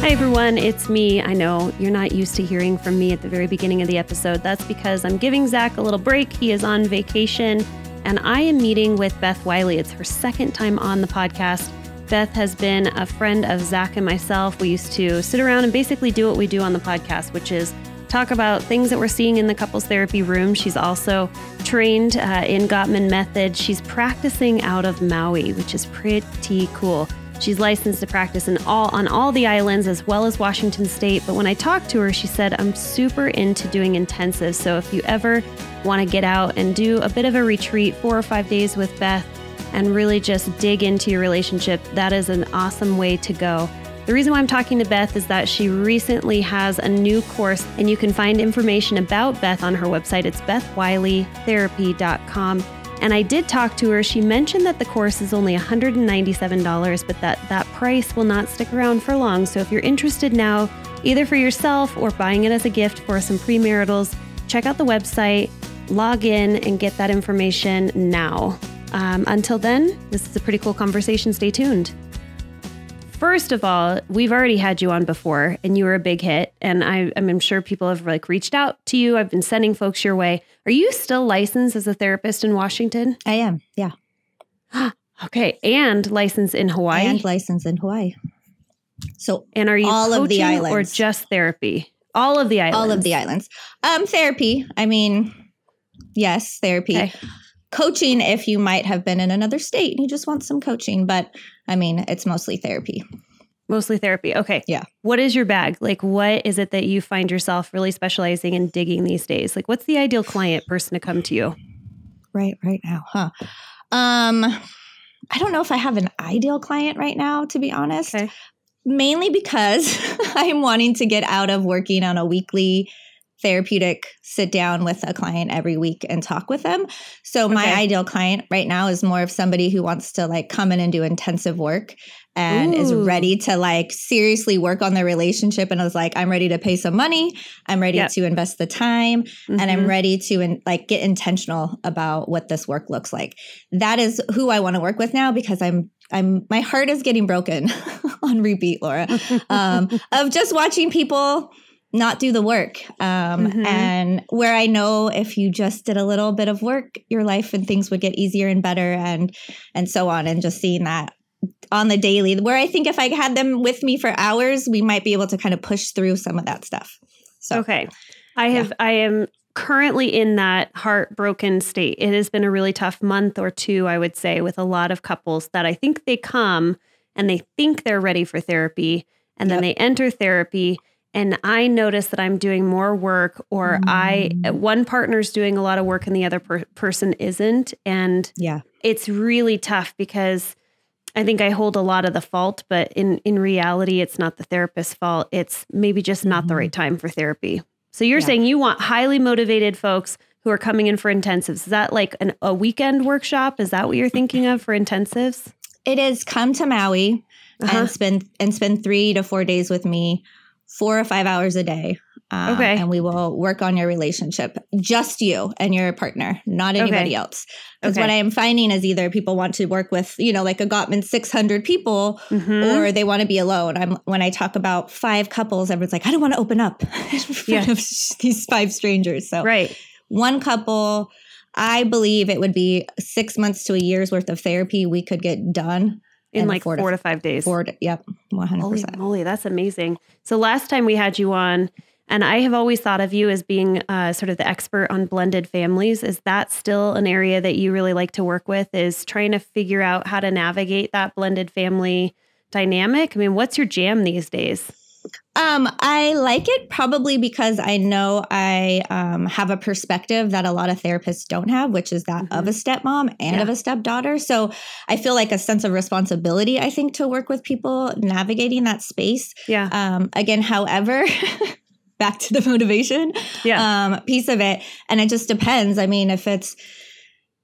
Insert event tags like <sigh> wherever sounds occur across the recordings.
Hi, everyone. It's me. I know you're not used to hearing from me at the very beginning of the episode. That's because I'm giving Zach a little break. He is on vacation, and I am meeting with Beth Wiley. It's her second time on the podcast. Beth has been a friend of Zach and myself. We used to sit around and basically do what we do on the podcast, which is talk about things that we're seeing in the couples therapy room. She's also trained uh, in Gottman Method. She's practicing out of Maui, which is pretty cool. She's licensed to practice in all on all the islands as well as Washington State. But when I talked to her, she said, I'm super into doing intensives. So if you ever want to get out and do a bit of a retreat, four or five days with Beth, and really just dig into your relationship, that is an awesome way to go. The reason why I'm talking to Beth is that she recently has a new course, and you can find information about Beth on her website. It's bethwileytherapy.com. And I did talk to her. She mentioned that the course is only $197, but that that price will not stick around for long. So if you're interested now, either for yourself or buying it as a gift for some premaritals, check out the website, log in, and get that information now. Um, until then, this is a pretty cool conversation. Stay tuned. First of all, we've already had you on before, and you were a big hit. And I, I'm sure people have like reached out to you. I've been sending folks your way. Are you still licensed as a therapist in Washington? I am. Yeah. <gasps> okay, and licensed in Hawaii. And licensed in Hawaii. So, and are you all of the islands or just therapy? All of the islands. All of the islands. Um, therapy. I mean, yes, therapy. Okay. Coaching if you might have been in another state and you just want some coaching, but I mean, it's mostly therapy. Mostly therapy. Okay. Yeah. What is your bag? Like, what is it that you find yourself really specializing in digging these days? Like, what's the ideal client person to come to you? Right, right now, huh? Um, I don't know if I have an ideal client right now, to be honest. Okay. Mainly because <laughs> I'm wanting to get out of working on a weekly therapeutic sit down with a client every week and talk with them. So okay. my ideal client right now is more of somebody who wants to like come in and do intensive work and Ooh. is ready to like seriously work on their relationship and I was like I'm ready to pay some money, I'm ready yep. to invest the time mm-hmm. and I'm mm-hmm. ready to in, like get intentional about what this work looks like. That is who I want to work with now because I'm I'm my heart is getting broken <laughs> on repeat, Laura, um, of just watching people not do the work. Um, mm-hmm. And where I know if you just did a little bit of work, your life and things would get easier and better, and and so on. And just seeing that on the daily, where I think if I had them with me for hours, we might be able to kind of push through some of that stuff. So okay, I have yeah. I am currently in that heartbroken state. It has been a really tough month or two, I would say, with a lot of couples that I think they come and they think they're ready for therapy, and yep. then they enter therapy and I notice that I'm doing more work, or mm. I one partner's doing a lot of work and the other per- person isn't, and yeah, it's really tough because I think I hold a lot of the fault, but in in reality, it's not the therapist's fault. It's maybe just not mm-hmm. the right time for therapy. So you're yeah. saying you want highly motivated folks who are coming in for intensives. Is that like an, a weekend workshop? Is that what you're thinking of for intensives? It is come to Maui uh-huh. and spend and spend three to four days with me four or five hours a day. Um, Okay. And we will work on your relationship, just you and your partner, not anybody Okay. else. Because Okay. what I am finding is either people want to work with, you know, like a Gottman 600 people, Mhm. or they want to be alone. I'm when I talk about five couples, everyone's like, I don't want to open up <laughs> in front Yeah. of these five strangers. So right. one couple, I believe it would be six months to a year's worth of therapy we could get done In like four four to- to, five days. for yep, 100%. Holy moly, that's amazing. So last time we had you on, and I have always thought of you as being uh, sort of the expert on blended families. Is that still an area that you really like to work with? Is trying to figure out how to navigate that blended family dynamic? I mean, what's your jam these days? Um, I like it probably because I know I um, have a perspective that a lot of therapists don't have, which is that of a stepmom and Yeah. of a stepdaughter. So I feel like a sense of responsibility, I think, to work with people navigating that space. Yeah. Um, again, however, <laughs> back to the motivation Yeah. um, piece of it, and it just depends. I mean, if it's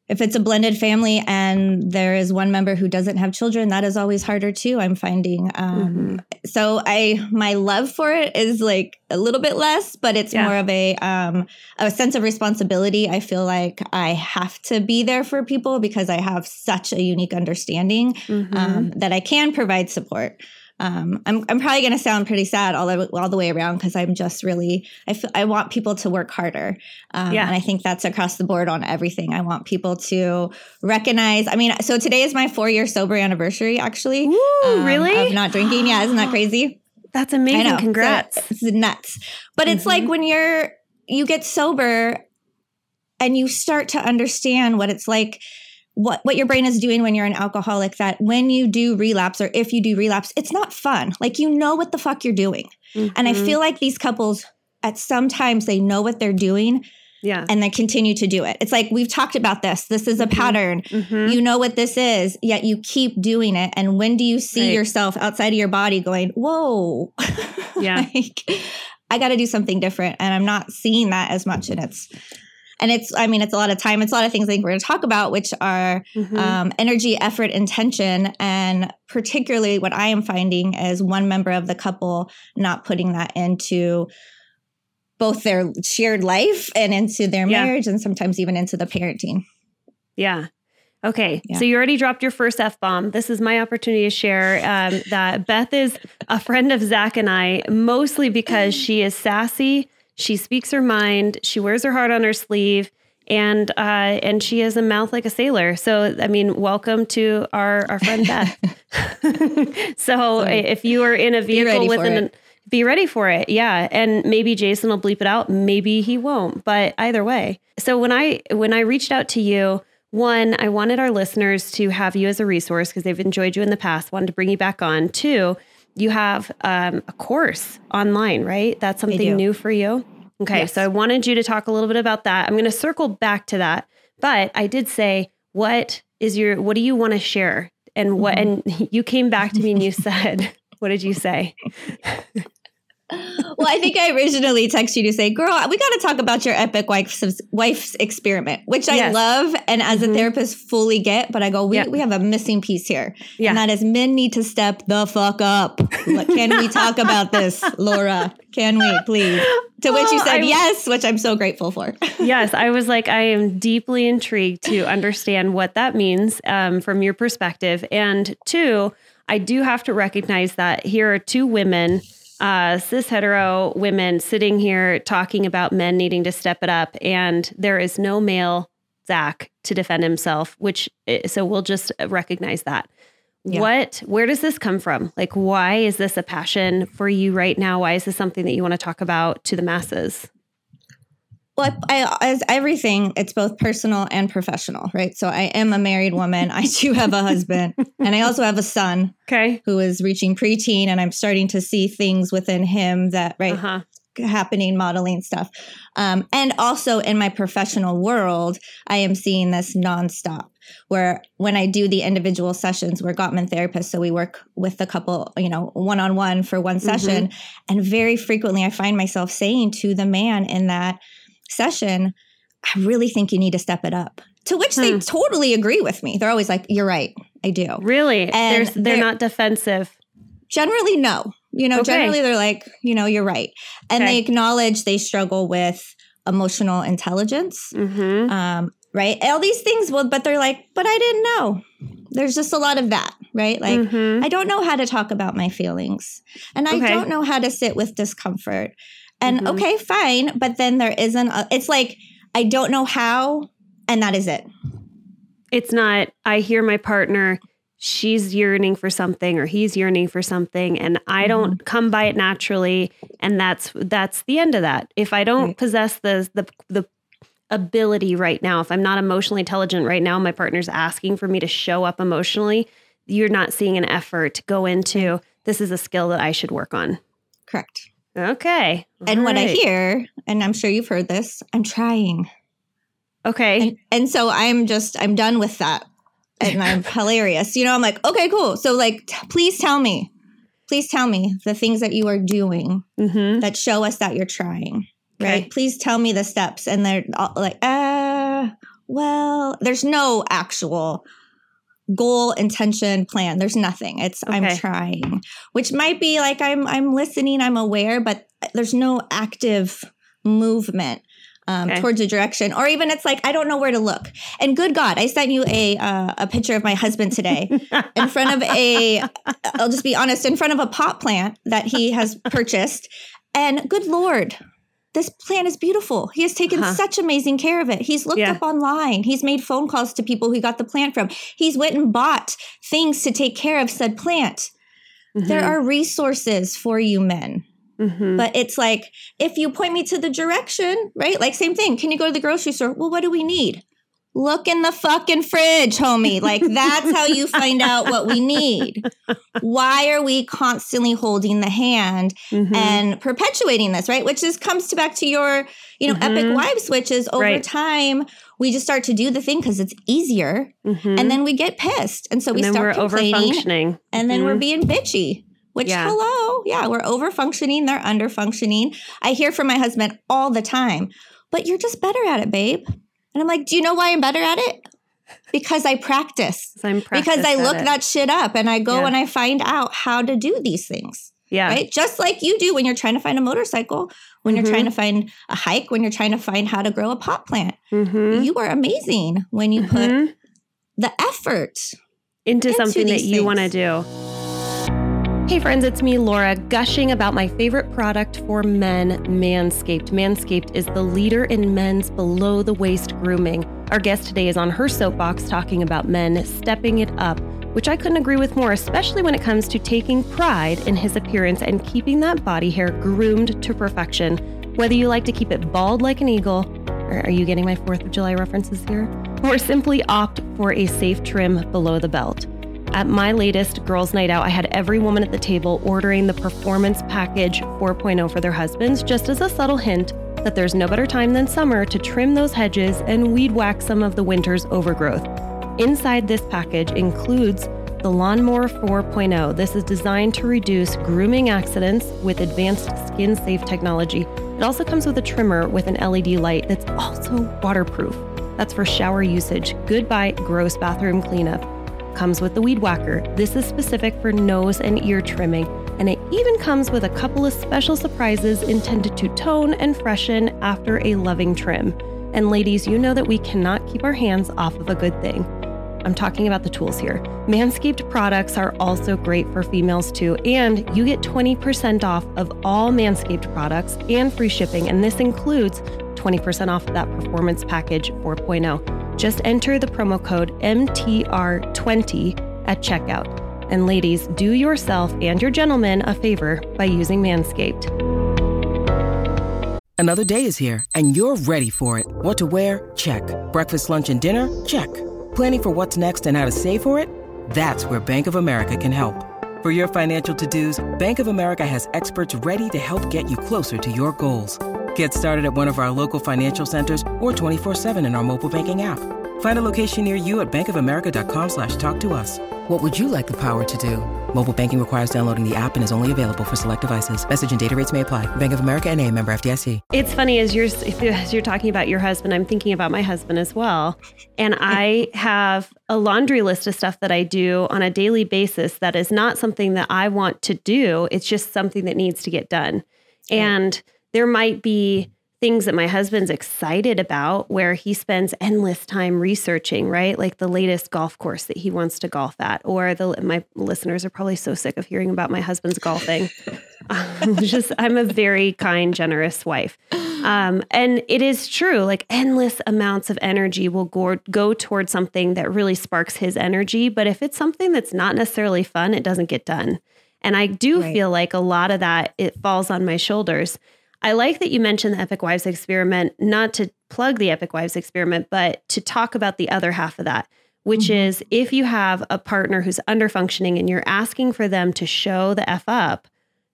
if it's a blended family and there is one member who doesn't have children, that is always harder too. I'm finding. Um, So I my love for it is like a little bit less, but it's Yeah. more of a um, a sense of responsibility. I feel like I have to be there for people because I have such a unique understanding Mhm. um, that I can provide support. Um, I'm, I'm probably going to sound pretty sad all the, all the way around because I'm just really I I want people to work harder, um, Yeah. and I think that's across the board on everything. I want people to recognize. I mean, so today is my four year sober anniversary, actually. Ooh, um, really? Of not drinking. Yeah, isn't that <gasps> crazy? That's amazing. know. So Congrats. it's nuts. But it's like Mhm. when you're you get sober and you start to understand what it's like what what your brain is doing when you're an alcoholic that when you do relapse or if you do relapse it's not fun like you know what the fuck you're doing and i Mhm. feel like these couples at sometimes they know what they're doing yeah. and they continue to do it it's like we've talked about this this is a pattern Mhm. you know what this is yet you keep doing it and when do you see Right. yourself outside of your body going whoa <laughs> Yeah. like i got to do something different and i'm not seeing that as much and it's and it's i mean it's a lot of time it's a lot of things i think we're going to talk about which are Mhm. um, energy effort intention and particularly what i am finding is one member of the couple not putting that into both their shared life and into their Yeah. marriage and sometimes even into the parenting Yeah. Okay. Yeah. So you already dropped your first F bomb. This is my opportunity to share um, that Beth is a friend of Zach and I, mostly because <gasps> she is sassy. She speaks her mind. She wears her heart on her sleeve. And uh, and she has a mouth like a sailor. So I mean, welcome to our our friend <laughs> Beth. so if you are in a vehicle with an it. be ready for it. Yeah. And maybe Jason will bleep it out. Maybe he won't. But either way. So when I when I reached out to you, one, I wanted our listeners to have you as a resource because they've enjoyed you in the past, wanted to bring you back on. Two, you have um, a course online, right? That's something new for you. Okay. Yes. So I wanted you to talk a little bit about that. I'm going to circle back to that. But I did say, what is your what do you want to share? And what and <laughs> you came back to me and you <laughs> said, <laughs> what did you say? Well, I think I originally texted you to say, "Girl, we got to talk about your epic wife's wife's experiment," which I Yes. love, and as Mhm. a therapist, fully get. But I go, we Yeah. we have a missing piece here, Yeah. and that is men need to step the fuck up. Can we talk about this, <laughs> Laura? Can we, please? To which you Oh, said I- yes, which I'm so grateful for. <laughs> yes, I was like, I am deeply intrigued to understand what that means um, from your perspective. And two, I do have to recognize that here are two women, uh, cis hetero women, sitting here talking about men needing to step it up, and there is no male Zach to defend himself. Which eh, so we'll just recognize that. Yeah. What, where does this come from? Like, why is this a passion for you right now? Why is this something that you want to talk about to the masses? Well, I, as everything, it's both personal and professional, right? So I am a married woman. I do have a husband, <laughs> and I also have a son Okay. who is reaching preteen, and I'm starting to see things within him that right Uh huh. happening, modeling stuff, um, and also in my professional world, I am seeing this nonstop. Where when I do the individual sessions, we're Gottman therapists, so we work with the couple, you know, one on one for one session, and very frequently I find myself saying to the man in that session, I really think you need to step it up. To which they Hmm. totally agree with me. They're always like, "You're right, I do." Really? And There's, they're they're- not defensive. Generally, no. You know, Okay. generally they're like, you know, you're right. And Okay. they acknowledge they struggle with emotional intelligence. Mm-hmm. Um, right. All these things, well, but they're like, but I didn't know. There's just a lot of that, right? Like, Mhm. I don't know how to talk about my feelings. And I don't know how to sit with discomfort. And Mhm. okay, fine. But then there isn't, a, it's like, I don't know how, and that is it. it's not i hear my partner she's yearning for something or he's yearning for something and i don't come by it naturally and that's that's the end of that if i don't Right. possess the the the ability right now if i'm not emotionally intelligent right now my partner's asking for me to show up emotionally you're not seeing an effort to go into this is a skill that i should work on Correct. Okay And what I hear, and I'm sure you've heard this, I'm trying. okay And, and so I'm just, I'm done with that. And I'm <laughs> hilarious. You know, I'm like, okay, cool. So, like, t- please tell me, please tell me the things that you are doing mm-hmm. that show us that you're trying, right? Okay. Please tell me the steps. And they're all like, uh, well, there's no actual goal, intention, plan. There's nothing. It's I'm trying, which might be like I'm I'm listening, I'm aware, but there's no active movement um, Okay. towards a direction, or even it's like I don't know where to look. And good God, I sent you a uh, a picture of my husband today <laughs> in front of a. I'll just be honest, in front of a pot plant that he has purchased, and good Lord. This plant is beautiful. He has taken Uh-huh. such amazing care of it. He's looked Yeah. up online. He's made phone calls to people who got the plant from. He's went and bought things to take care of said plant. There are resources for you men. Mhm. But it's like, if you point me to the direction, right? Like, same thing. Can you go to the grocery store? Well, what do we need? Look in the fucking fridge, homie. Like, that's how you find out what we need. Why are we constantly holding the hand Mhm. and perpetuating this, right? Which is comes to back to your, you know, epic Mhm. wife switches. Over Right. time, we just start to do the thing because it's easier, Mhm. and then we get pissed, and so we and start we're over complaining functioning and then we're Mhm. being bitchy. Which Yeah. hello, yeah, we're over functioning, they're under functioning. I hear from my husband all the time, but you're just better at it, babe. And I'm like, do you know why I'm better at it? Because I practice. <laughs> Because I look it. that shit up and I go Yeah. and I find out how to do these things. yeah Right? Just like you do when you're trying to find a motorcycle, when Mhm. you're trying to find a hike, when you're trying to find how to grow a pot plant. Mhm. You are amazing when you put Mhm. the effort. into into something that you want to do. Hey friends, it's me, Laura, gushing about my favorite product for men, Manscaped. Manscaped is the leader in men's below the waist grooming. Our guest today is on her soapbox talking about men stepping it up, which I couldn't agree with more, especially when it comes to taking pride in his appearance and keeping that body hair groomed to perfection. Whether you like to keep it bald like an eagle, or are you getting my 4th of July references here? Or simply opt for a safe trim below the belt. At my latest girls' night out, I had every woman at the table ordering the Performance Package 4.0 for their husbands, just as a subtle hint that there's no better time than summer to trim those hedges and weed whack some of the winter's overgrowth. Inside this package includes the Lawnmower 4.0. This is designed to reduce grooming accidents with advanced skin safe technology. It also comes with a trimmer with an LED light that's also waterproof. That's for shower usage. Goodbye, gross bathroom cleanup. Comes with the Weed Whacker. This is specific for nose and ear trimming, and it even comes with a couple of special surprises intended to tone and freshen after a loving trim. And ladies, you know that we cannot keep our hands off of a good thing. I'm talking about the tools here. Manscaped products are also great for females too, and you get 20% off of all Manscaped products and free shipping, and this includes 20% off that performance package 4.0. Just enter the promo code MTR20 at checkout. And ladies, do yourself and your gentleman a favor by using Manscaped. Another day is here, and you're ready for it. What to wear? Check. Breakfast, lunch, and dinner? Check. Planning for what's next and how to save for it? That's where Bank of America can help. For your financial to-dos, Bank of America has experts ready to help get you closer to your goals. Get started at one of our local financial centers or 24-7 in our mobile banking app. Find a location near you at bankofamerica.com slash talk to us. What would you like the power to do? Mobile banking requires downloading the app and is only available for select devices. Message and data rates may apply. Bank of America and a member FDIC. It's funny as you're as you're talking about your husband, I'm thinking about my husband as well. And I <laughs> have a laundry list of stuff that I do on a daily basis that is not something that I want to do. It's just something that needs to get done. And there might be things that my husband's excited about where he spends endless time researching, right? Like the latest golf course that he wants to golf at or the my listeners are probably so sick of hearing about my husband's golfing. <laughs> I'm just I'm a very kind, generous wife. Um, and it is true, like endless amounts of energy will go, go towards something that really sparks his energy. But if it's something that's not necessarily fun, it doesn't get done. And I do right. feel like a lot of that it falls on my shoulders. I like that you mentioned the Epic Wives experiment, not to plug the Epic Wives experiment, but to talk about the other half of that, which mm-hmm. is if you have a partner who's under functioning and you're asking for them to show the F up,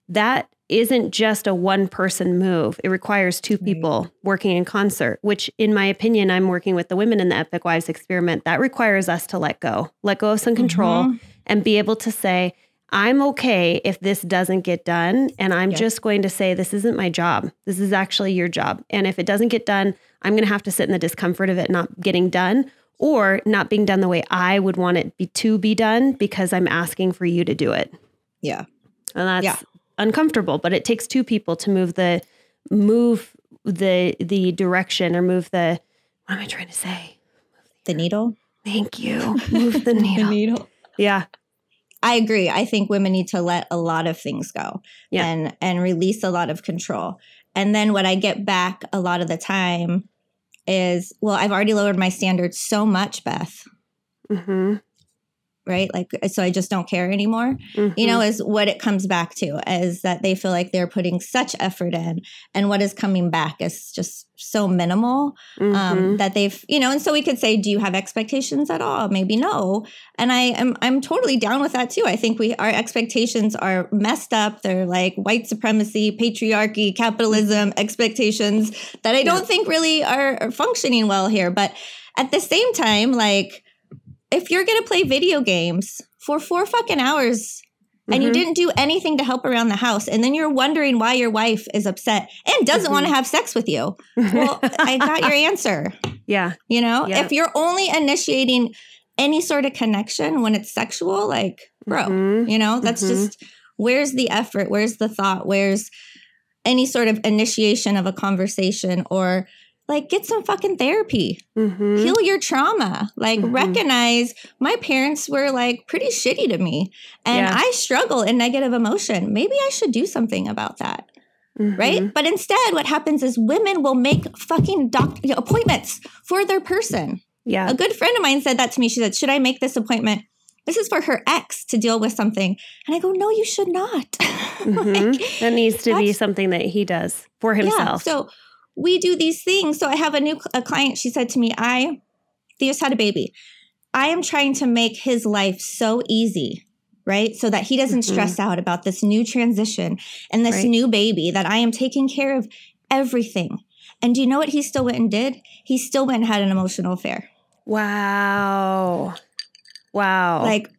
that isn't just a one person move. It requires two people right. working in concert, which, in my opinion, I'm working with the women in the Epic Wives experiment. That requires us to let go, let go of some control, mm-hmm. and be able to say, I'm okay if this doesn't get done. And I'm just going to say, this isn't my job. This is actually your job. And if it doesn't get done, I'm going to have to sit in the discomfort of it not getting done or not being done the way I would want it be, to be done because I'm asking for you to do it. Yeah. And that's yeah. uncomfortable, but it takes two people to move the move the the direction or move the what am I trying to say? The needle. Thank you. Move the needle. <laughs> the needle. Yeah. I agree. I think women need to let a lot of things go yeah. and and release a lot of control. And then what I get back a lot of the time is, well, I've already lowered my standards so much, Beth. Mm-hmm right like so i just don't care anymore mm-hmm. you know mm-hmm. is what it comes back to is that they feel like they're putting such effort in and what is coming back is just so minimal um, mm-hmm. um, that they've you know and so we could say do you have expectations at all maybe no and i am i'm totally down with that too i think we our expectations are messed up they're like white supremacy patriarchy capitalism expectations that i don't yeah. think really are, are functioning well here but at the same time like if you're going to play video games for four fucking hours and mm-hmm. you didn't do anything to help around the house and then you're wondering why your wife is upset and doesn't mm-hmm. want to have sex with you <laughs> well i got your answer yeah you know yeah. if you're only initiating any sort of connection when it's sexual like bro mm-hmm. you know that's mm-hmm. just where's the effort where's the thought where's any sort of initiation of a conversation or like get some fucking therapy. Mm-hmm. heal your trauma. Like mm-hmm. recognize my parents were like pretty shitty to me and yeah. i struggle in negative emotion. Maybe i should do something about that mm-hmm. right but instead what happens is women will make fucking doc- appointments for their person. Yeah. A good friend of mine said that to me. She said should i make this appointment? This is for her ex to deal with something. And i go no you should not. <laughs> Mm-hmm. like, that needs to be something that he does for himself. Yeah, so we do these things. So I have a new a client. She said to me, "I Theo's had a baby. I am trying to make his life so easy." Right. So that he doesn't mm-hmm. stress out about this new transition and this right. new baby, that I am taking care of everything. And do you know what he still went and did? He still went and had an emotional affair. Wow. Wow. Like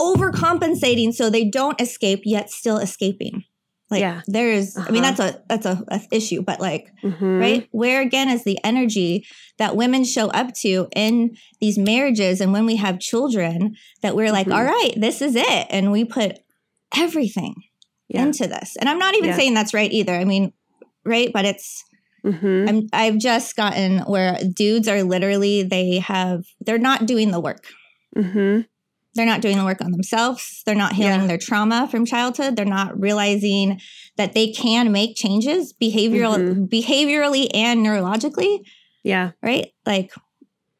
overcompensating so they don't escape, yet still escaping. Like yeah. there is, uh-huh. I mean, uh-huh. that's a that's a, a issue, but like, mm-hmm. right? Where again is the energy that women show up to in these marriages, and when we have children, that we're like, mm-hmm. all right, this is it, and we put everything yeah. into this. And I'm not even yeah. saying that's right either. I mean, right? But it's mm-hmm. I'm I've just gotten where dudes are literally they have they're not doing the work. They're not doing the work on themselves. They're not healing yeah. their trauma from childhood. They're not realizing that they can make changes behavioral, mm-hmm. behaviorally and neurologically. Yeah. Right? Like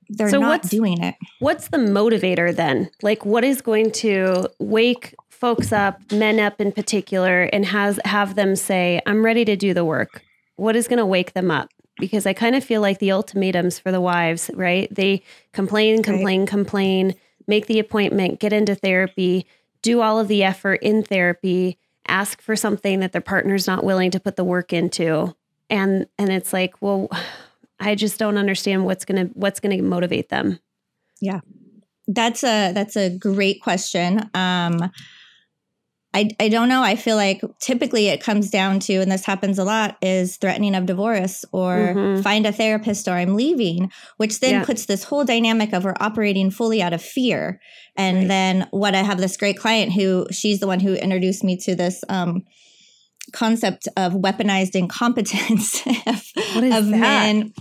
they're so not doing it. What's the motivator then? Like what is going to wake folks up, men up in particular, and has have them say, I'm ready to do the work? What is going to wake them up? Because I kind of feel like the ultimatums for the wives, right? They complain, complain, right. complain make the appointment, get into therapy, do all of the effort in therapy, ask for something that their partner's not willing to put the work into. And and it's like, well, <sighs> I just don't understand what's going to what's going to motivate them. Yeah. That's a that's a great question. Um I, I don't know. I feel like typically it comes down to, and this happens a lot, is threatening of divorce or mm-hmm. find a therapist or I'm leaving, which then yeah. puts this whole dynamic of we're operating fully out of fear. And right. then what I have this great client who she's the one who introduced me to this um, concept of weaponized incompetence <laughs> of, of men.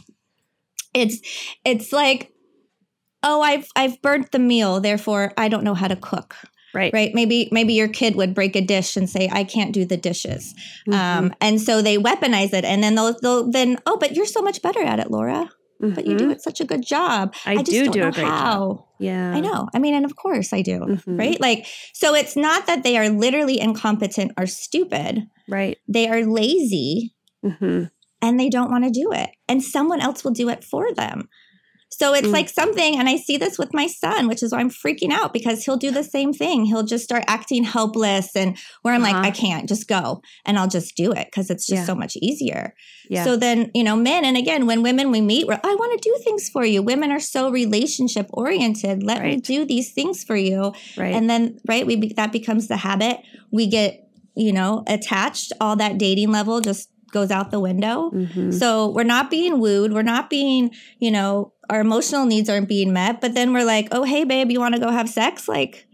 It's it's like, oh, I've I've burnt the meal, therefore I don't know how to cook Right. Right. Maybe maybe your kid would break a dish and say, "I can't do the dishes," mm-hmm. um, and so they weaponize it, and then they'll, they'll then, "Oh, but you're so much better at it, Laura." Mm-hmm. But you do mm-hmm. it such a good job. I, I do do a great how. job. Yeah, I know. I mean, and of course I do. Mm-hmm. Right. Like, so it's not that they are literally incompetent or stupid. Right. They are lazy. Mm-hmm. And they don't want to do it. And someone else will do it for them. So it's mm. like something, and I see this with my son, which is why I'm freaking out because he'll do the same thing. He'll just start acting helpless, and where I'm uh-huh. like, I can't just go and I'll just do it because it's just yeah. so much easier. Yeah. So then, you know, men, and again, when women we meet, we're, I want to do things for you. Women are so relationship oriented. Let right. me do these things for you. Right. And then, right, we that becomes the habit. We get, you know, attached. All that dating level just goes out the window. Mm-hmm. So we're not being wooed. We're not being, you know, our emotional needs aren't being met. But then we're like, oh, hey, babe, you want to go have sex? Like,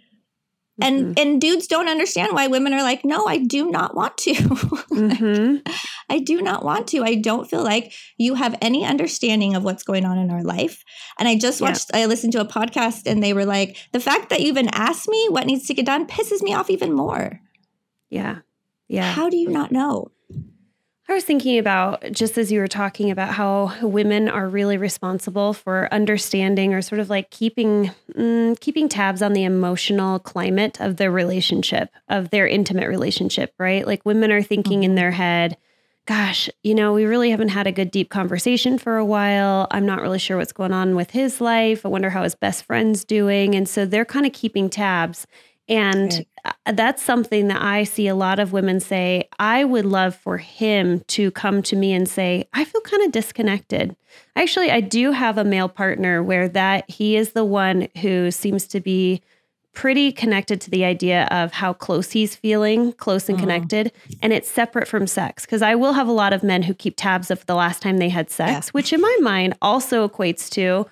and mm-hmm. and dudes don't understand why women are like, no, I do not want to. <laughs> mm-hmm. I do not want to. I don't feel like you have any understanding of what's going on in our life. And I just watched, yeah. I listened to a podcast and they were like, the fact that you even asked me what needs to get done pisses me off even more. Yeah. Yeah. How do you not know? I was thinking about just as you were talking about how women are really responsible for understanding or sort of like keeping mm, keeping tabs on the emotional climate of their relationship, of their intimate relationship, right? Like women are thinking mm-hmm. in their head, gosh, you know, we really haven't had a good deep conversation for a while. I'm not really sure what's going on with his life. I wonder how his best friend's doing. And so they're kind of keeping tabs. And that's something that I see a lot of women say, I would love for him to come to me and say, I feel kind of disconnected. Actually, I do have a male partner where that he is the one who seems to be pretty connected to the idea of how close he's feeling, close and mm-hmm. connected, and it's separate from sex. Because I will have a lot of men who keep tabs of the last time they had sex, yeah. which in my mind also equates to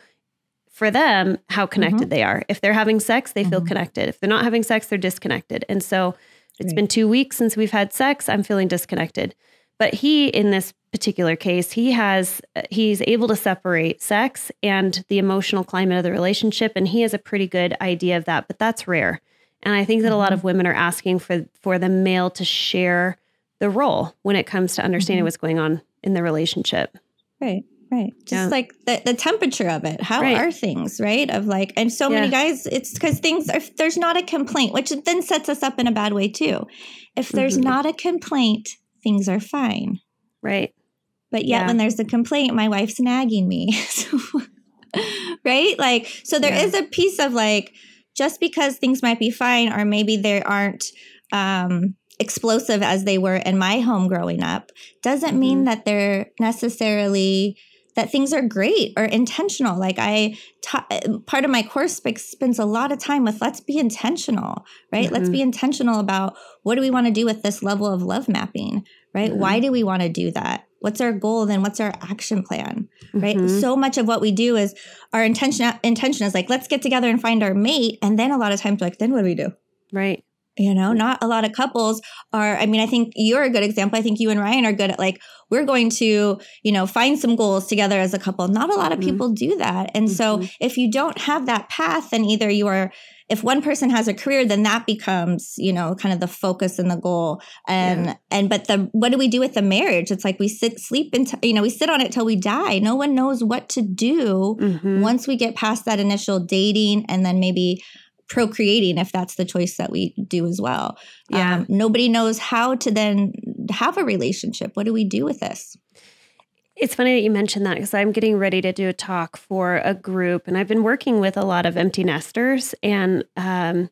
for them how connected mm-hmm. they are. If they're having sex, they mm-hmm. feel connected. If they're not having sex, they're disconnected. And so it's right. been two weeks since we've had sex. I'm feeling disconnected. But he, in this particular case, he has he's able to separate sex and the emotional climate of the relationship, and he has a pretty good idea of that. But that's rare. And I think that a lot of mm-hmm. women are asking for for the male to share the role when it comes to understanding mm-hmm. what's going on in the relationship. Right. Right. Just yeah. like the, the temperature of it. How right. are things, right? Of like, and so yeah. many guys, it's because things are, there's not a complaint, which then sets us up in a bad way too. If there's mm-hmm. not a complaint, things are fine. Right. But yet yeah. when there's a complaint, my wife's nagging me. <laughs> right? Like, so there is a piece of like, just because things might be fine, or maybe they aren't, um, explosive as they were in my home growing up doesn't mm-hmm. mean that they're necessarily that things are great or intentional. Like I, part of my course spends a lot of time with let's be intentional, right? Mm-hmm. Let's be mm-hmm. intentional about what do we want to do with this level of love mapping, right? Mm-hmm. Why do we want to do that? What's our goal? Then what's our action plan, right? Mm-hmm. So much of what we do is our intention. Intention is like let's get together and find our mate, and then a lot of times like then what do we do? Right you know not a lot of couples are i mean i think you're a good example i think you and ryan are good at like we're going to you know find some goals together as a couple not a lot of mm-hmm. people do that and mm-hmm. so if you don't have that path then either you are if one person has a career then that becomes you know kind of the focus and the goal and yeah. and but the what do we do with the marriage it's like we sit sleep until you know we sit on it till we die no one knows what to do mm-hmm. once we get past that initial dating and then maybe procreating if that's the choice that we do as well. Yeah. Um, nobody knows how to then have a relationship. What do we do with this? It's funny that you mentioned that because I'm getting ready to do a talk for a group, and I've been working with a lot of empty nesters. And um,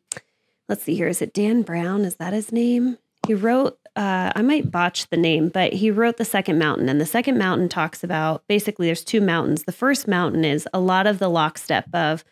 let's see here, is it Dan Brown? Is that his name? He wrote, uh, I might botch the name, but he wrote The Second Mountain. And The Second Mountain talks about basically there's two mountains. The first mountain is a lot of the lockstep of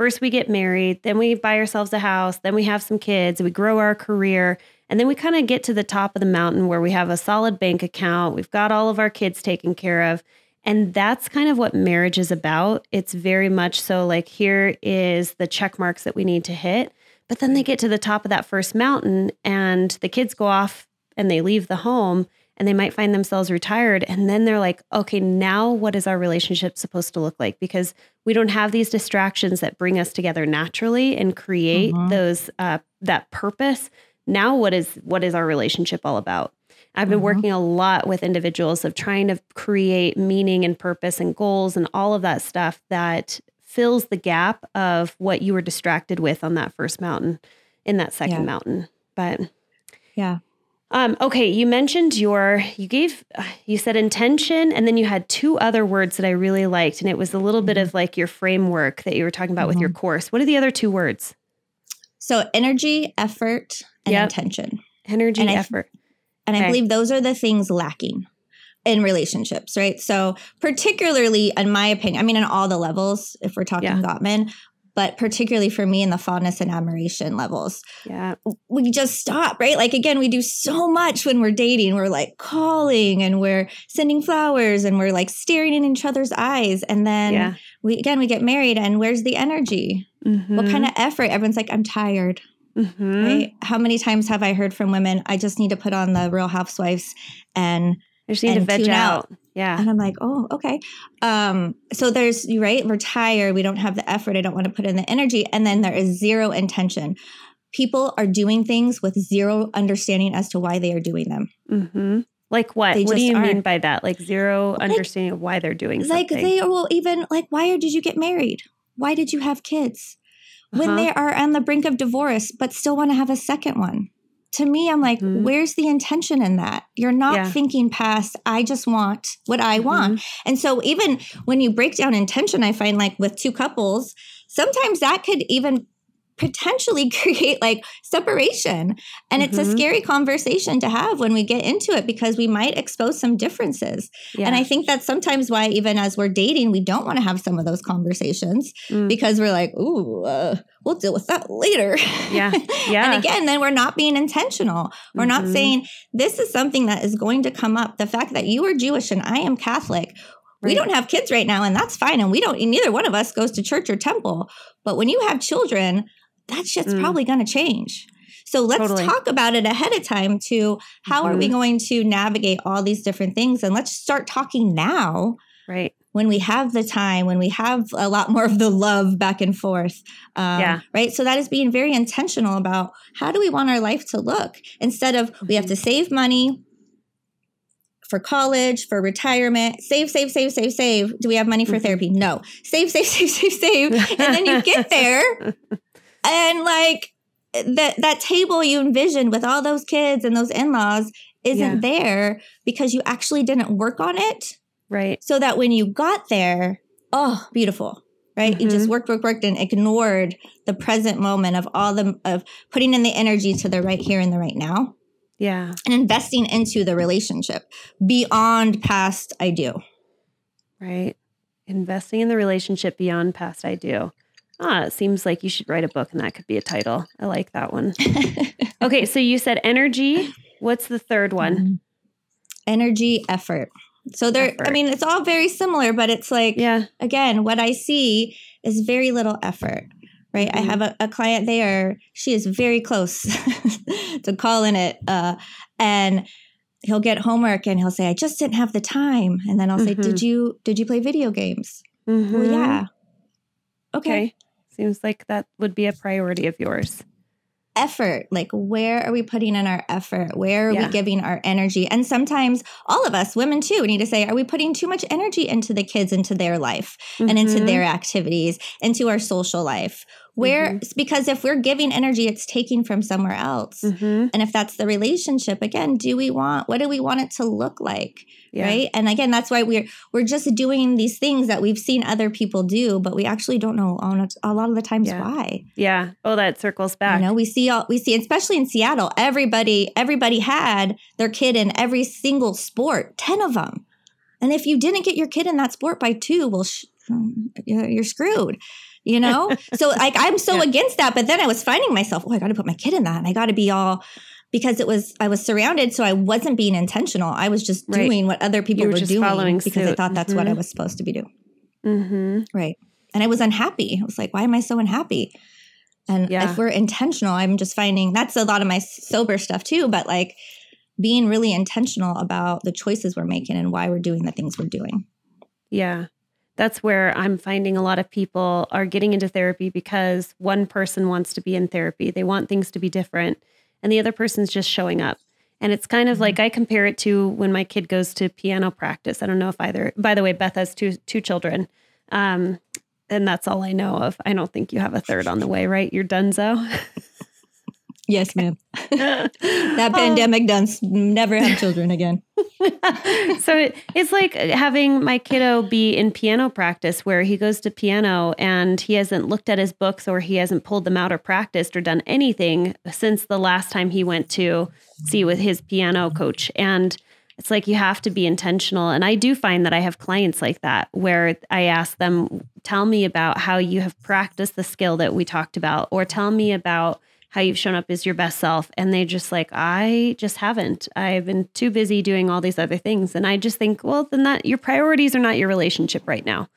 First, we get married, then we buy ourselves a house, then we have some kids, we grow our career. And then we kind of get to the top of the mountain where we have a solid bank account, we've got all of our kids taken care of. And that's kind of what marriage is about. It's very much so like here is the check marks that we need to hit. But then they get to the top of that first mountain and the kids go off and they leave the home and they might find themselves retired. And then they're like, okay, now what is our relationship supposed to look like? Because we don't have these distractions that bring us together naturally and create mm-hmm. those uh, that purpose. Now, what is what is our relationship all about? I've been mm-hmm. working a lot with individuals of trying to create meaning and purpose and goals and all of that stuff that fills the gap of what you were distracted with on that first mountain in that second yeah. mountain. But yeah, um, okay, you mentioned your, you gave, you said intention, and then you had two other words that I really liked. And it was a little bit of mm-hmm. like your framework that you were talking about mm-hmm. with your mm-hmm. course. What are the other two words? So energy, effort, and yep. intention. Energy, and effort. and okay. I believe those are the things lacking in relationships, right? So, particularly, in my opinion, I mean, in all the levels, if we're talking yeah. Gottman, but particularly for me in the fondness and admiration levels. Yeah. We just stop, right? Like again, we do so much when we're dating. We're like calling and we're sending flowers and we're like staring in each other's eyes. And then yeah. we again we get married and where's the energy? Mm-hmm. What kind of effort? Everyone's like, I'm tired. Mm-hmm. Right? How many times have I heard from women, I just need to put on the real housewives and I just need to veg out. out. Yeah. And I'm like, oh, okay. Um, so there's you right, we're tired, we don't have the effort, I don't want to put in the energy. And then there is zero intention. People are doing things with zero understanding as to why they are doing them. Mm-hmm. Like what? They what do you are. mean by that? Like zero like, understanding of why they're doing like they will even like, why did you get married? Why did you have kids? Uh-huh. When they are on the brink of divorce, but still want to have a second one to me, I'm like, mm-hmm. where's the intention in that? You're not yeah. thinking past, I just want what I mm-hmm. want. And so, even when you break down intention, I find like with two couples, sometimes that could even potentially <laughs> create like separation. And mm-hmm. it's a mm-hmm. scary conversation to have when we get into it because we might expose some differences. Yeah. And I think that's sometimes why, even as we're dating, we don't want to have some of those conversations mm. because we're like, ooh, uh, we'll deal with that later. Yeah. <laughs> Yeah. and again, then we're not being intentional. We're mm-hmm. not saying this is something that is going to come up. The fact that you are Jewish and I am Catholic. Right. We don't have kids right now, and that's fine. And we don't, neither one of us goes to church or temple. But when you have children, that shit's mm. probably going to change. So let's totally. talk about it ahead of time to how mm-hmm. are we going to navigate all these different things and let's start talking now. Right. When we have the time, when we have a lot more of the love back and forth. Um, yeah. Right. So that is being very intentional about how do we want our life to look instead of we have to mm-hmm. save money, for college, for retirement, save, save, save, save, save. Do we have money for mm-hmm. therapy? No. Save, save, <laughs> save, save, save. And then you get <laughs> there and like that that table you envisioned with all those kids and those in-laws isn't yeah. there because you actually didn't work on it. Right. So that when you got there, oh, beautiful. Right? Mm-hmm. You just mm-hmm. worked, worked, worked and ignored the present moment of all the of putting in the energy to the right here and the right now. Yeah. And investing into the relationship beyond past I do. Right. Investing in the relationship beyond past I do ah, it seems like you should write a book and that could be a title. I like that one. <laughs> okay, so you said energy. What's the third one? Mm-hmm. Energy, effort. So there. I mean, it's all very similar, but it's like, yeah. again, what I see is very little effort, right? Mm-hmm. I have a, a, client there. She is very close <laughs> to calling it. Uh, and he'll get homework and he'll say, I just didn't have the time. And then I'll mm-hmm. say, did mm-hmm. you, did you play video games? Well, mm-hmm. yeah. Okay. okay. Seems like that would be a priority of yours. Effort. Like, where are we putting in our effort? Where are yeah. we giving our energy? And sometimes, all of us, women too, need to say, are we putting too much energy into the kids, into their life, mm-hmm. and into mm-hmm. their activities, into our social life? Where, mm-hmm. because if we're giving energy, it's taking from somewhere else. Mm-hmm. And if that's the relationship, again, do we want, what do we want it to look like? Yeah. Right. And again, that's why we're, we're just doing these things that we've seen other people do, but we actually don't know a lot of the times yeah. why. Yeah. Oh, that circles back. You know, we see all, we see, especially in Seattle, everybody, everybody had their kid in every single sport, 10 of them. And if you didn't get your kid in that sport by two, well, sh- you're screwed you know? <laughs> so like I'm so yeah. against that. But then I was finding myself, oh, I got to put my kid in that and I got to be all because it was I was surrounded, so I wasn't being intentional. I was just Right. doing what other people You were were just doing following because I thought that's what I Mhm. was supposed to be doing. Mm-hmm. Right. And I was unhappy. I was like, why am I so unhappy? And Yeah. if we're intentional, I'm just finding that's a lot of my sober stuff too, but like being really intentional about the choices we're making and why we're doing the things we're doing. Yeah. That's where I'm finding a lot of people are getting into therapy because one person wants to be in therapy. They want things to be different, and the other person's just showing up. And it's kind of Mm-hmm. like I compare it to when my kid goes to piano practice. I don't know if either. By the way, Beth has two two children, um, and that's all I know of. I don't think you have a third on the way, right? You're donezo. <laughs> Yes, ma'am. <laughs> that um, pandemic done never have children again. <laughs> so it, it's like having my kiddo be in piano practice where he goes to piano and he hasn't looked at his books or he hasn't pulled them out or practiced or done anything since the last time he went to see with his piano coach and it's like you have to be intentional and i do find that i have clients like that where i ask them tell me about how you have practiced the skill that we talked about or tell me about how you've shown up as your best self. And they just like i just haven't. I've been too busy doing all these other things. And i just think well then that your priorities are not your relationship right now.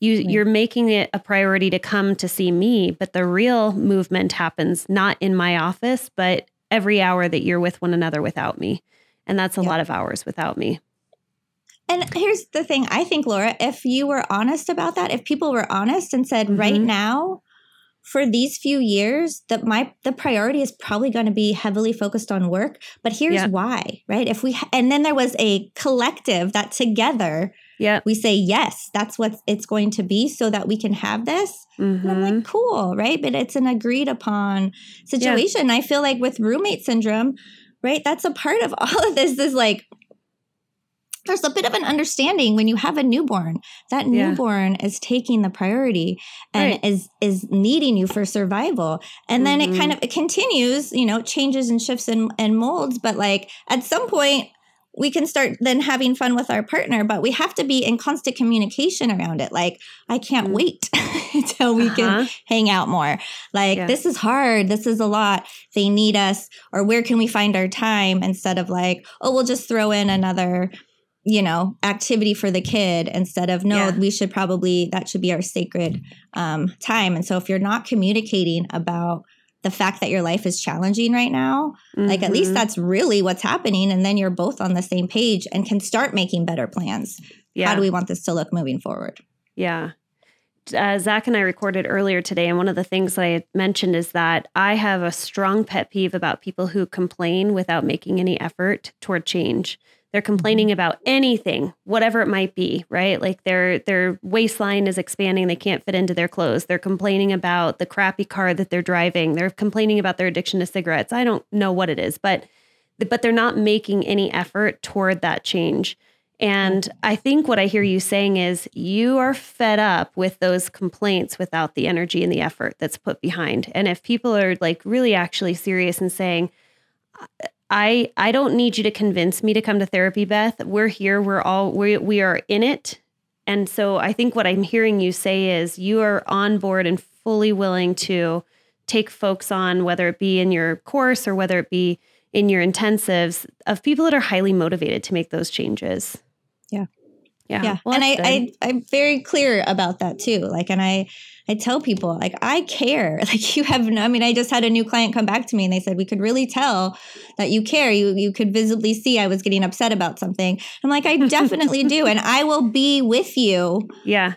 You you're making it a priority to come to see me but the real movement happens not in my office but every hour that you're with one another without me. And that's a Yeah. lot of hours without me. And here's the thing. I think, Laura, if you were honest about that, if people were honest and said, right Mhm. now, for these few years, that my the priority is probably going to be heavily focused on work. But here's Yeah. why, right? If we and then there was a collective that together yeah we say yes, that's what it's going to be, so that we can have this. And I'm like, mm-hmm. cool, right? But it's an agreed upon situation. I feel like with roommate syndrome, right? That's a part of <laughs> all of this. Is like there's a bit of an understanding when you have a newborn that Yeah. newborn is taking the priority and Right. is is needing you for survival and then it kind of it continues you know changes and shifts and, and molds but like at some point we can start then having fun with our partner but we have to be in constant communication around it like i can't Mm. wait <laughs> until we can Uh-huh. hang out more like Yeah. this is hard this is a lot they need us or where can we find our time instead of like oh we'll just throw in another you know activity for the kid instead of no Yeah. we should probably that should be our sacred um, time and so if you're not communicating about the fact that your life is challenging right now like at least Mhm. that's really what's happening and then you're both on the same page and can start making better plans yeah how do we want this to look moving forward Yeah. Uh, Zach and I recorded earlier today, and one of the things I mentioned is that I have a strong pet peeve about people who complain without making any effort toward change. They're complaining mm-hmm. about anything, whatever it might be, right? Like their their waistline is expanding, they can't fit into their clothes. They're complaining about the crappy car that they're driving. They're complaining about their addiction to cigarettes. I don't know what it is, but but they're not making any effort toward that change. And mm-hmm. I think what I hear you saying is you are fed up with those complaints without the energy and the effort that's put behind. And if people are like really actually serious and saying, I I don't need you to convince me to come to therapy, Beth. We're here. We're all we we are in it. And so I think what I'm hearing you say is you are on board and fully willing to take folks on, whether it be in your course or whether it be in your intensives, of people that are highly motivated to make those changes. Yeah. Yeah. Well, and I. I i'm very clear about that too like and i i tell people like i care <laughs> like you have no i mean i just had a new client come back to me and they said we could really tell that you care you you could visibly see i was getting upset about something i'm like i definitely do and i will be with you <laughs> yeah.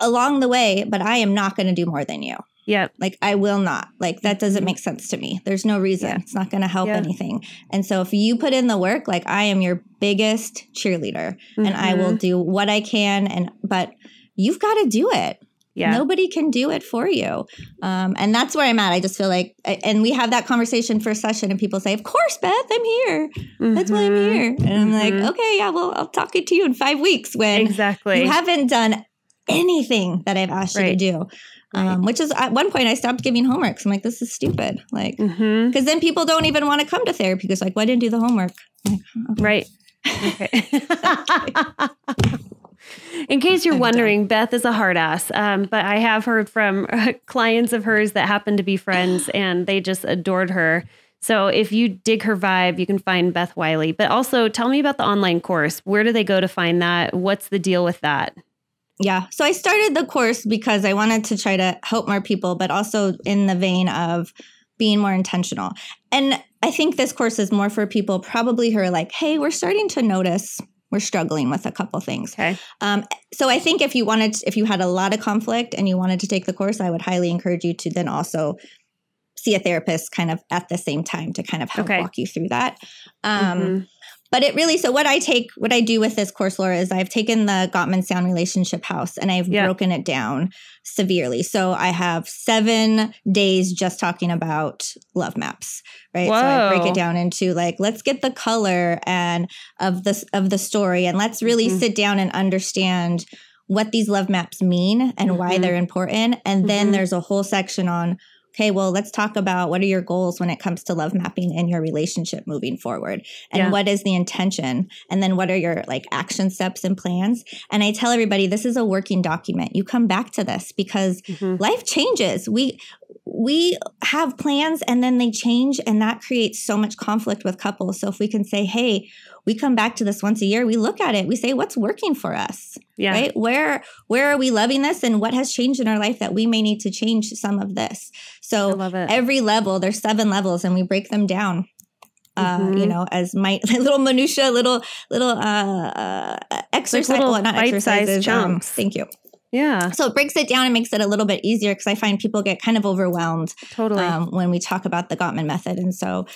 along the way but i am not going to do more than you Yeah. like i will not like that doesn't make sense to me there's no reason Yeah. it's not going to help Yeah. anything and so if you put in the work like i am your biggest cheerleader and i will Mhm. do what i can and but you've got to do it Yeah. nobody can do it for you um, and that's where i'm at i just feel like and we have that conversation first session and people say of course beth i'm here that's why i'm Mhm. here and i'm like okay yeah well i'll talk it to you in five weeks when Exactly. you haven't done anything that I've asked you to do. Um, which is at one point I stopped giving homeworks. I'm like, this is stupid. Like, because then people don't even want to come to therapy because like, well, I didn't do the homework. Like, okay. Right. <laughs> Okay. In case you're I'm wondering, Beth is a hard ass. Um, but I have heard from <laughs> clients of hers that happen to be friends <gasps> and they just adored her So if you dig her vibe, you can find Beth Wylie. But also tell me about the online course. Where do they go to find that? What's the deal with that? Yeah. So I started the course because I wanted to try to help more people, but also in the vein of being more intentional. And I think this course is more for people probably who are like, hey, we're starting to notice we're struggling with a couple things. Okay. Um, so I think if you wanted, if you had a lot of conflict and you wanted to take the course, I would highly encourage you to then also see a therapist kind of at the same time to kind of help Okay. walk you through that. Um, Mhm. But it really, so what I take, what I do with this course, Laura, is I've taken the Gottman Sound Relationship House and I've Yeah. broken it down severely. So I have seven days just talking about love maps, right? So I break it down into like, let's get the color and of the of the story, and let's really Mhm. sit down and understand what these love maps mean and why Mhm. they're important. And then Mhm. there's a whole section on okay, well, let's talk about what are your goals when it comes to love mapping in your relationship moving forward? And Yeah. what is the intention? And then what are your like action steps and plans? And i tell everybody this is a working document. You come back to this because Mhm. life changes. We we have plans and then they change and that creates so much conflict with couples so if we can say hey we come back to this once a year we look at it we say what's working for us Yeah. right where where are we loving this and what has changed in our life that we may need to change some of this so every level there's seven levels and we break them down uh, you Mhm. know, as <laughs> my little minutia, little little uh, uh exercise, little well, not exercises. Um, thank you. Yeah. So it breaks it down and makes it a little bit easier because I find people get kind of overwhelmed Totally. um, when we talk about the Gottman method, and so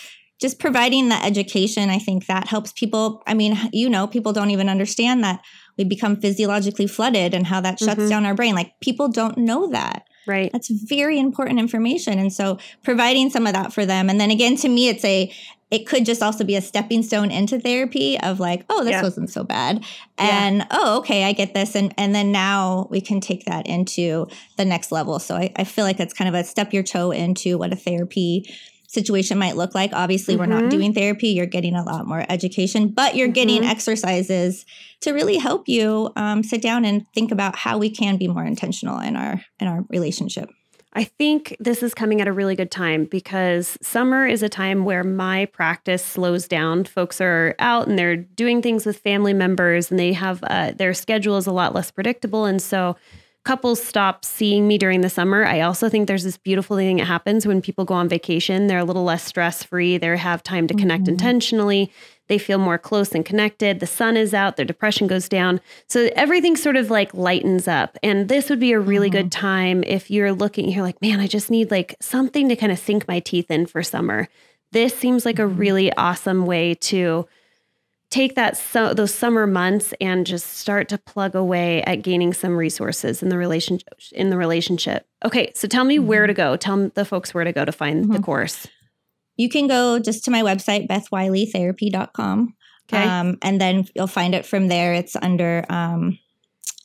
just providing the education, I think that helps people. I mean, you know, people don't even understand that we become physiologically flooded and how that shuts Mhm. down our brain. Like people don't know that. right. That's very important information. And so providing some of that for them. And then again, to me, it's a, it could just also be a stepping stone into therapy of like, oh, this Yeah. wasn't so bad. Yeah. And oh, okay, I get this. And and then now we can take that into the next level. So I, I feel like it's kind of a step your toe into what a therapy situation might look like. Obviously, we're Mhm. not doing therapy. You're getting a lot more education, but you're getting Mhm. exercises to really help you um, sit down and think about how we can be more intentional in our in our relationship. I think this is coming at a really good time because summer is a time where my practice slows down. Folks are out and they're doing things with family members and they have uh, their schedule is a lot less predictable. And so couples stop seeing me during the summer. I also think there's this beautiful thing that happens when people go on vacation. They're a little less stress free, they have time to connect intentionally. They feel more close and connected. The sun is out, their depression goes down. So everything sort of like lightens up. And this would be a really good mm-hmm. time if you're looking, you're like, man, I just need like something to kind of sink my teeth in for summer. This seems like a mm-hmm. really awesome way to take that so those summer months and just start to plug away at gaining some resources in the relationship in the relationship. Okay, so tell me where mm-hmm. to go. Tell the folks where to go to find the course. You can go just to my website, bethwylietherapy.com. Okay. Um, and then you'll find it from there. It's under um,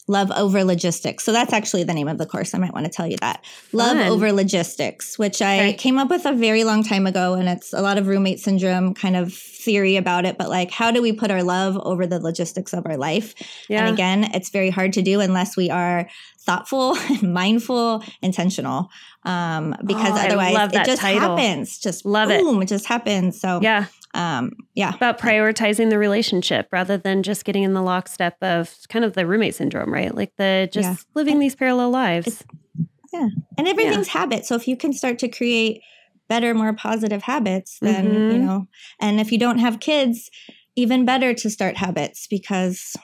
Love Over Logistics. So that's actually the name of the course. I might want to tell you that. Love Fun. Over Logistics, which I came up with a very long time ago. And it's a lot of roommate syndrome kind of theory about it. But like, how do we put our love over the logistics of our life? Yeah. And again, it's very hard to do unless we are thoughtful, <laughs> mindful, intentional. Um, because Oh, otherwise it just title. happens. Just Love it. boom, it just happens. So yeah. um, yeah. About prioritizing the relationship rather than just getting in the lockstep of kind of the roommate syndrome, right? Like the just Yeah. living these parallel lives. Yeah. And everything's habit. So if you can start to create better, more positive habits, then, you Mhm. know, and if you don't have kids, even better to start habits because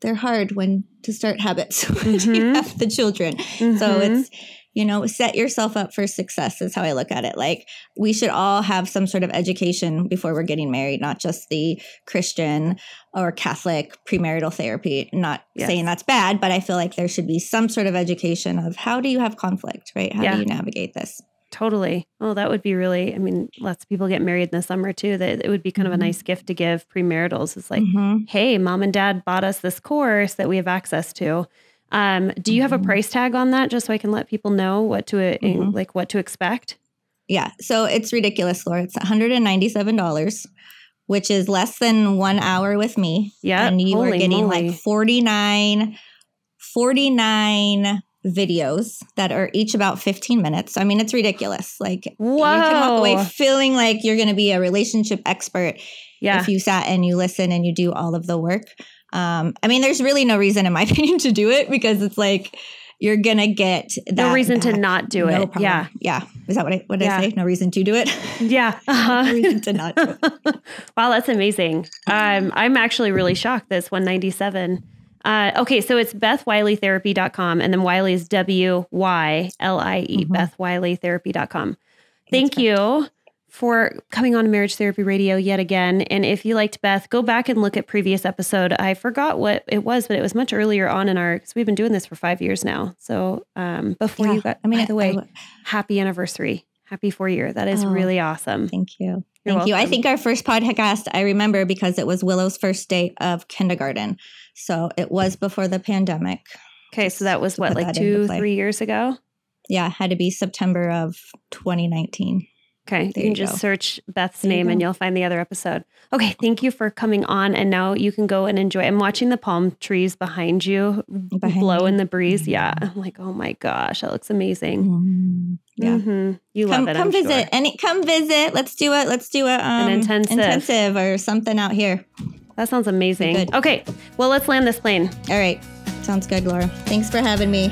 they're hard when to start habits <laughs> when you Mhm. have the children. So Mhm. it's, you know, set yourself up for success is how I look at it. Like we should all have some sort of education before we're getting married, not just the Christian or Catholic premarital therapy. Not Yes. saying that's bad, but I feel like there should be some sort of education of how do you have conflict, right? How Yeah. do you navigate this? Totally. Oh, that would be really, I mean, lots of people get married in the summer too. That it would be kind of a Mhm. nice gift to give premaritals. It's like, Mhm. hey, mom and dad bought us this course that we have access to. Um, do you have a Mhm. price tag on that just so I can let people know what to uh, Mhm. like what to expect? Yeah. So it's ridiculous, Laura. It's $197, which is less than one hour with me. Yeah, And you are getting moly. like 49 49 videos that are each about 15 minutes. I mean, it's ridiculous. Like Whoa. you can walk away feeling like you're going to be a relationship expert Yeah. if you sat and you listen and you do all of the work. Um, I mean, there's really no reason, in my <laughs> opinion, to do it because it's like you're gonna get that no reason to not do No it. problem. Yeah. yeah. Is that what I what did Yeah. I say? No reason to do it. Yeah. <laughs> no Uh-huh. reason to not do it. <laughs> wow, that's amazing. Um, I'm actually really shocked that's 197. Uh, okay, so it's bethwylietherapy.com and then Wylie is W Y L I E, Mhm. bethwylietherapy.com. Thank you for coming on Marriage Therapy Radio yet again. And if you liked Beth, go back and look at previous episode. I forgot what it was, but it was much earlier on in our because we've been doing this for five years now. So um, before Yeah, you got, I mean, by the I- way, happy anniversary, happy four year. That is Oh, really awesome. Thank you. You're Thank you. I think our first podcast I remember because it was Willow's first day of kindergarten. So it was before the pandemic. Okay, so that was what, like two, three years ago? Yeah, had to be September of 2019. Okay, you can you just search Beth's There name and you'll find the other episode. Okay, thank you for coming on. And now you can go and enjoy. I'm watching the palm trees behind you Behind blow in the breeze. Yeah, I'm like, oh my gosh, that looks amazing. Mm, Yeah. Mhm. you come love it. come I'm visit sure. any come visit let's do it let's do a um, intensive. intensive or something out here That sounds amazing. Good. Okay, well, let's land this plane. all right sounds good laura thanks for having me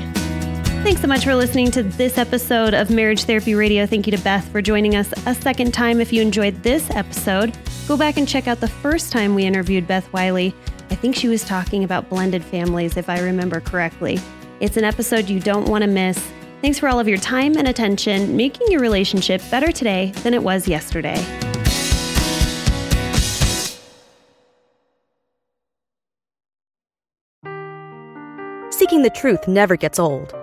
Thanks so much for listening to this episode of Marriage Therapy Radio. Thank you to Beth for joining us a second time. If you enjoyed this episode, go back and check out the first time we interviewed Beth Wylie. I think she was talking about blended families, if I remember correctly. It's an episode you don't want to miss. Thanks for all of your time and attention, making your relationship better today than it was yesterday. Seeking the truth never gets old.